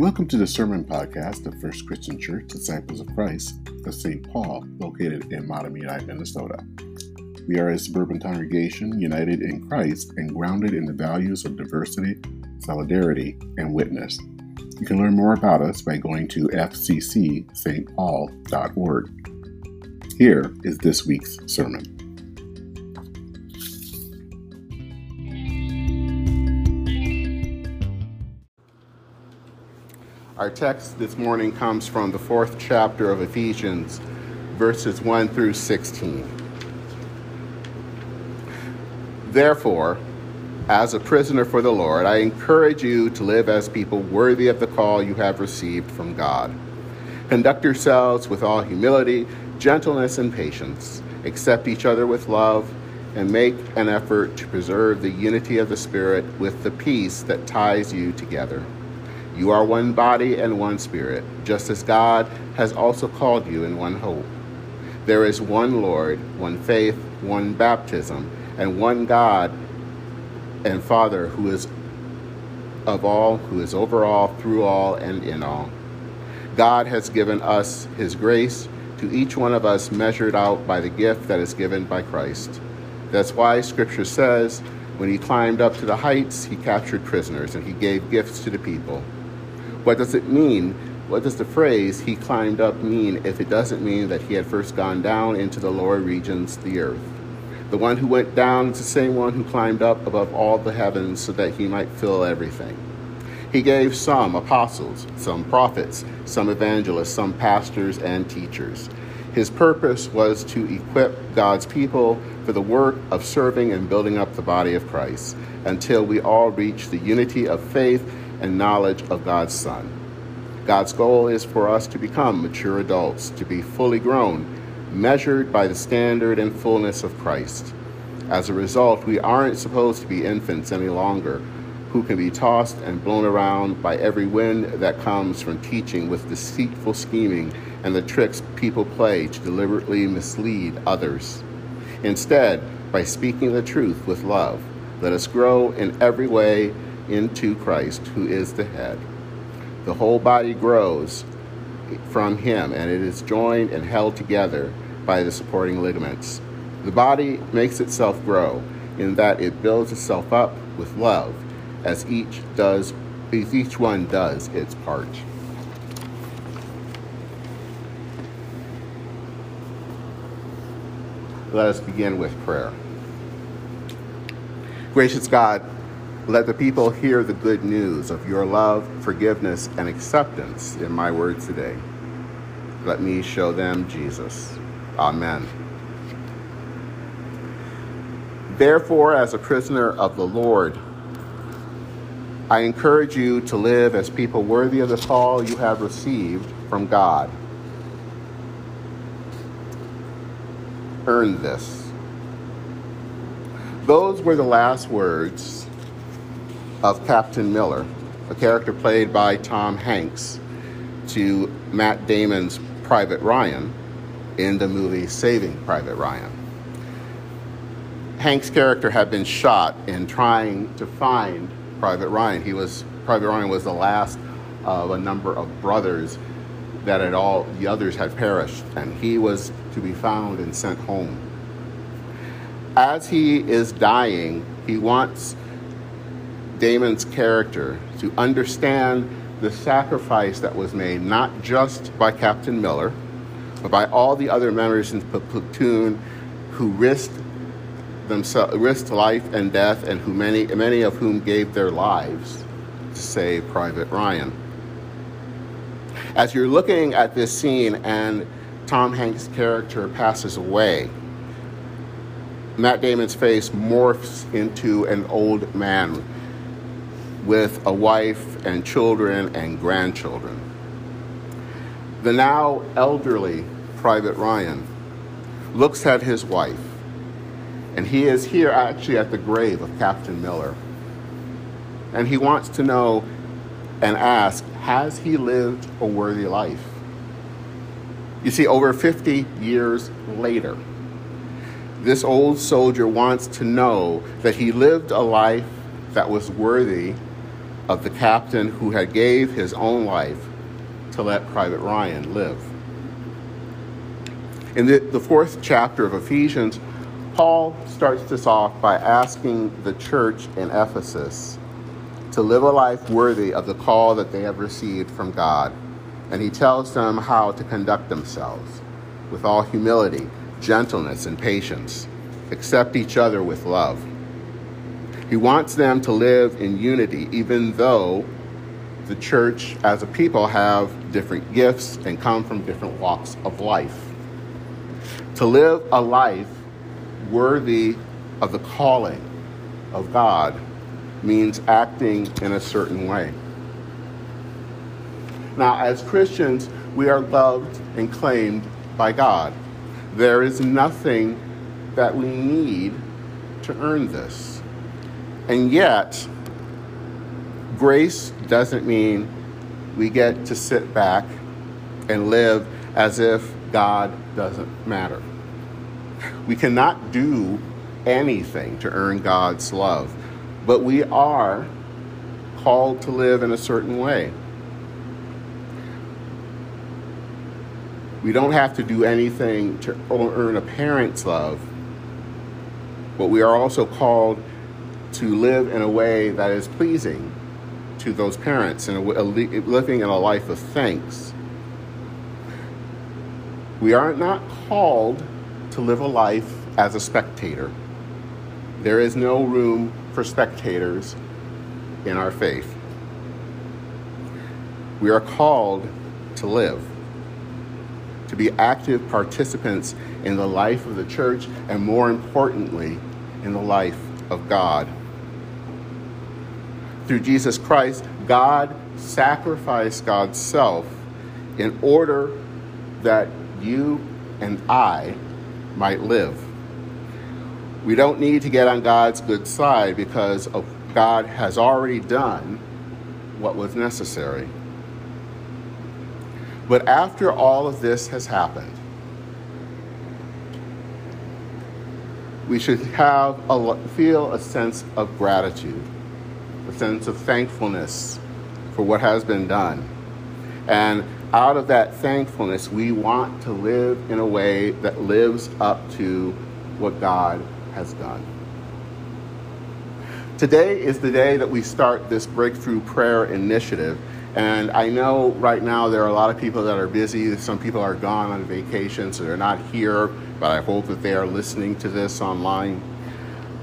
Welcome to the Sermon Podcast of First Christian Church Disciples of Christ of St. Paul, located in Mahtomedi, Minnesota. We are a suburban congregation united in Christ and grounded in the values of diversity, solidarity, and witness. You can learn more about us by going to fccstpaul.org. Here is this week's sermon. Our text this morning comes from the fourth chapter of Ephesians, verses 1 through 16. Therefore, as a prisoner for the Lord, I encourage you to live as people worthy of the call you have received from God. Conduct yourselves with all humility, gentleness, and patience. Accept each other with love, and make an effort to preserve the unity of the Spirit with the peace that ties you together. You are one body and one spirit, just as God has also called you in one hope. There is one Lord, one faith, one baptism, and one God and Father who is of all, who is over all, through all, and in all. God has given us his grace to each one of us measured out by the gift that is given by Christ. That's why Scripture says, when he climbed up to the heights, he captured prisoners and he gave gifts to the people. What does it mean? What does the phrase he climbed up mean if it doesn't mean that he had first gone down into the lower regions, the earth? The one who went down is the same one who climbed up above all the heavens so that he might fill everything. He gave some apostles, some prophets, some evangelists, some pastors and teachers. His purpose was to equip God's people for the work of serving and building up the body of Christ until we all reach the unity of faith and knowledge of God's Son. God's goal is for us to become mature adults, to be fully grown, measured by the standard and fullness of Christ. As a result, we aren't supposed to be infants any longer who can be tossed and blown around by every wind that comes from teaching with deceitful scheming and the tricks people play to deliberately mislead others. Instead, by speaking the truth with love, let us grow in every way into Christ, who is the head. The whole body grows from him, and it is joined and held together by the supporting ligaments. The body makes itself grow in that it builds itself up with love as each does as each one does its part. Let us begin with prayer. Gracious God, let the people hear the good news of your love, forgiveness, and acceptance in my words today. Let me show them Jesus. Amen. Therefore, as a prisoner of the Lord, I encourage you to live as people worthy of the call you have received from God. Earn this. Those were the last words of Captain Miller, a character played by Tom Hanks, to Matt Damon's Private Ryan in the movie Saving Private Ryan. Hanks' character had been shot in trying to find Private Ryan. He was Private Ryan was the last of a number of brothers that had all the others had perished, and he was to be found and sent home. As he is dying, he wants Damon's character to understand the sacrifice that was made, not just by Captain Miller, but by all the other members in the platoon who risked themselves, risked life and death, and who many, many of whom gave their lives to save Private Ryan. As you're looking at this scene and Tom Hanks' character passes away, Matt Damon's face morphs into an old man with a wife and children and grandchildren. The now elderly Private Ryan looks at his wife, and he is here actually at the grave of Captain Miller. And he wants to know and ask Has he lived a worthy life? You see, over 50 years later, this old soldier wants to know that he lived a life that was worthy of the captain who had gave his own life to let Private Ryan live. In the, the fourth chapter of Ephesians, Paul starts this off by asking the church in Ephesus to live a life worthy of the call that they have received from God. And he tells them how to conduct themselves with all humility, gentleness, and patience, accept each other with love. He wants them to live in unity, even though the church as a people have different gifts and come from different walks of life. To live a life worthy of the calling of God means acting in a certain way. Now, as Christians, we are loved and claimed by God. There is nothing that we need to earn this. And yet, grace doesn't mean we get to sit back and live as if God doesn't matter. We cannot do anything to earn God's love, but we are called to live in a certain way. We don't have to do anything to earn a parent's love, but we are also called to live in a way that is pleasing to those parents and living in a life of thanks. We are not called to live a life as a spectator. There is no room for spectators in our faith. We are called to live, to be active participants in the life of the church, and more importantly, in the life of God. Through Jesus Christ, God sacrificed God's self in order that you and I might live. We don't need to get on God's good side because God has already done what was necessary. But after all of this has happened, we should have a, feel a sense of gratitude, sense of thankfulness for what has been done. And out of that thankfulness, we want to live in a way that lives up to what God has done. Today is the day that we start this breakthrough prayer initiative. And I know right now there are a lot of people that are busy. Some people are gone on vacation, so they're not here, but I hope that they are listening to this online.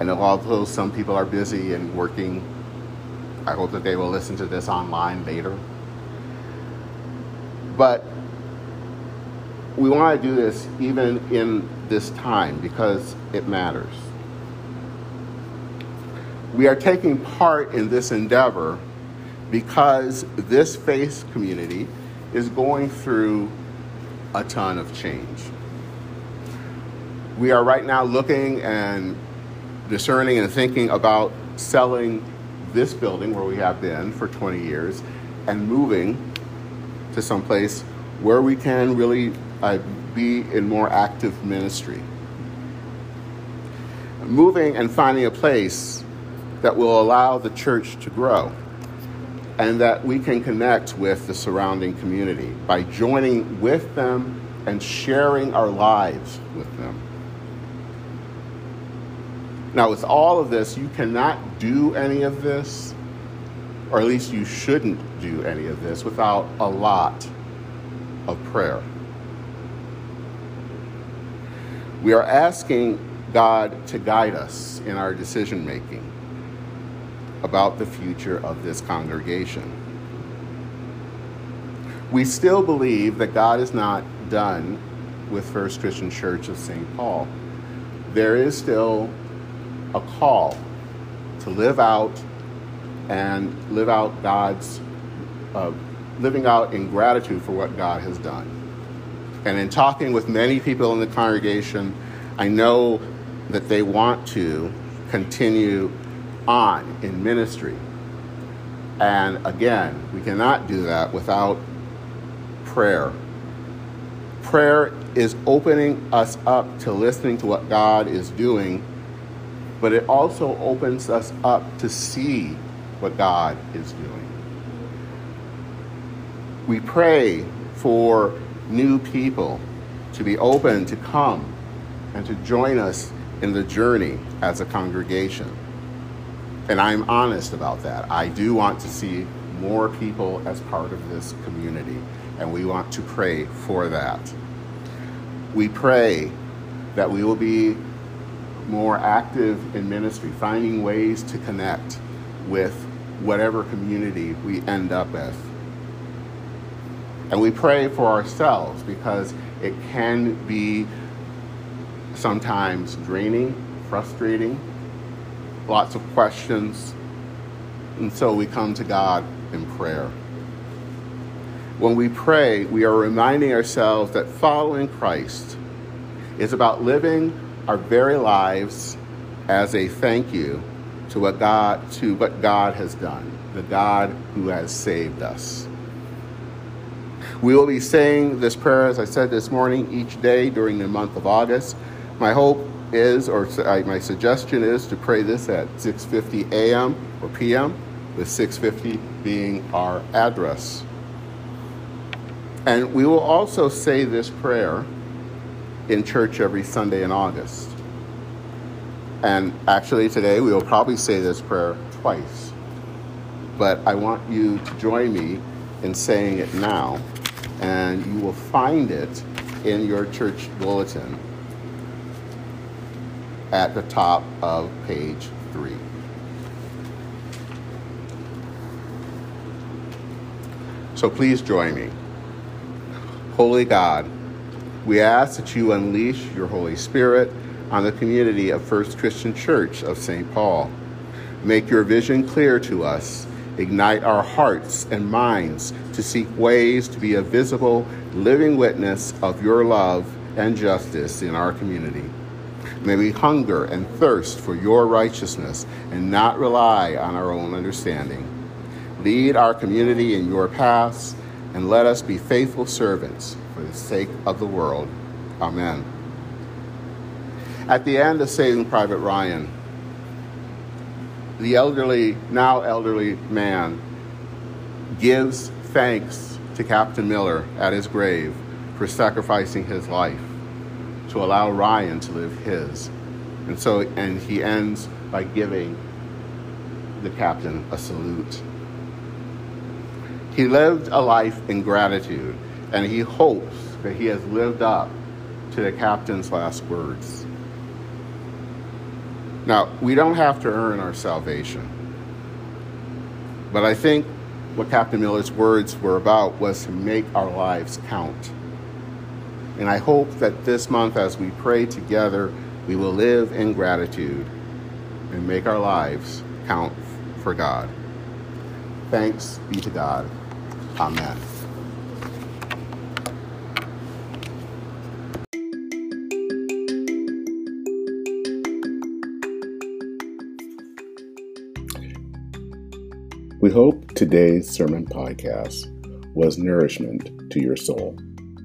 And although some people are busy and working, I hope that they will listen to this online later. But we want to do this even in this time because it matters. We are taking part in this endeavor because this faith community is going through a ton of change. We are right now looking and discerning and thinking about selling this building where we have been for 20 years and moving to some place where we can really uh, be in more active ministry. Moving and finding a place that will allow the church to grow and that we can connect with the surrounding community by joining with them and sharing our lives with them. Now, with all of this, you cannot do any of this or at least you shouldn't do any of this without a lot of prayer. We are asking God to guide us in our decision making about the future of this congregation. We still believe that God is not done with First Christian Church of St. Paul. There is still a call to live out and live out God's, uh, living out in gratitude for what God has done. And in talking with many people in the congregation, I know that they want to continue on in ministry. And again, we cannot do that without prayer. Prayer is opening us up to listening to what God is doing, but it also opens us up to see what God is doing. We pray for new people to be open to come and to join us in the journey as a congregation. And I'm honest about that. I do want to see more people as part of this community, and we want to pray for that. We pray that we will be more active in ministry, finding ways to connect with whatever community we end up with. And we pray for ourselves because it can be sometimes draining, frustrating, lots of questions. And so we come to God in prayer. When we pray, we are reminding ourselves that following Christ is about living our very lives as a thank you to what God to what God has done, the God who has saved us. We will be saying this prayer, as I said this morning, each day during the month of August. My hope is, or my suggestion is, to pray this at 6:50 a.m. or p.m. with 6:50 being our address. And we will also say this prayer in church every Sunday in August. And actually, today we will probably say this prayer twice. But I want you to join me in saying it now, and you will find it in your church bulletin at the top of page three. So please join me. Holy God, we ask that you unleash your Holy Spirit on the community of First Christian Church of St. Paul. Make your vision clear to us. Ignite our hearts and minds to seek ways to be a visible, living witness of your love and justice in our community. May we hunger and thirst for your righteousness and not rely on our own understanding. Lead our community in your paths and let us be faithful servants for the sake of the world. Amen. At the end of Saving Private Ryan, the elderly, now elderly man gives thanks to Captain Miller at his grave for sacrificing his life to allow Ryan to live his. And so, and he ends by giving the captain a salute. He lived a life in gratitude, and he hopes that he has lived up to the captain's last words. Now, we don't have to earn our salvation, but I think what Captain Miller's words were about was to make our lives count. And I hope that this month, as we pray together, we will live in gratitude and make our lives count for God. Thanks be to God. Amen. We hope today's sermon podcast was nourishment to your soul.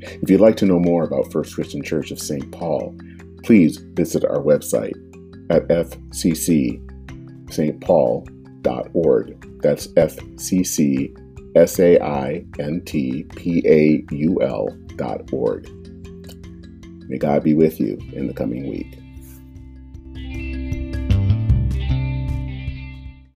If you'd like to know more about First Christian Church of St. Paul, please visit our website at fccstpaul.org. That's fccsaintpaul dot org. May God be with you in the coming week.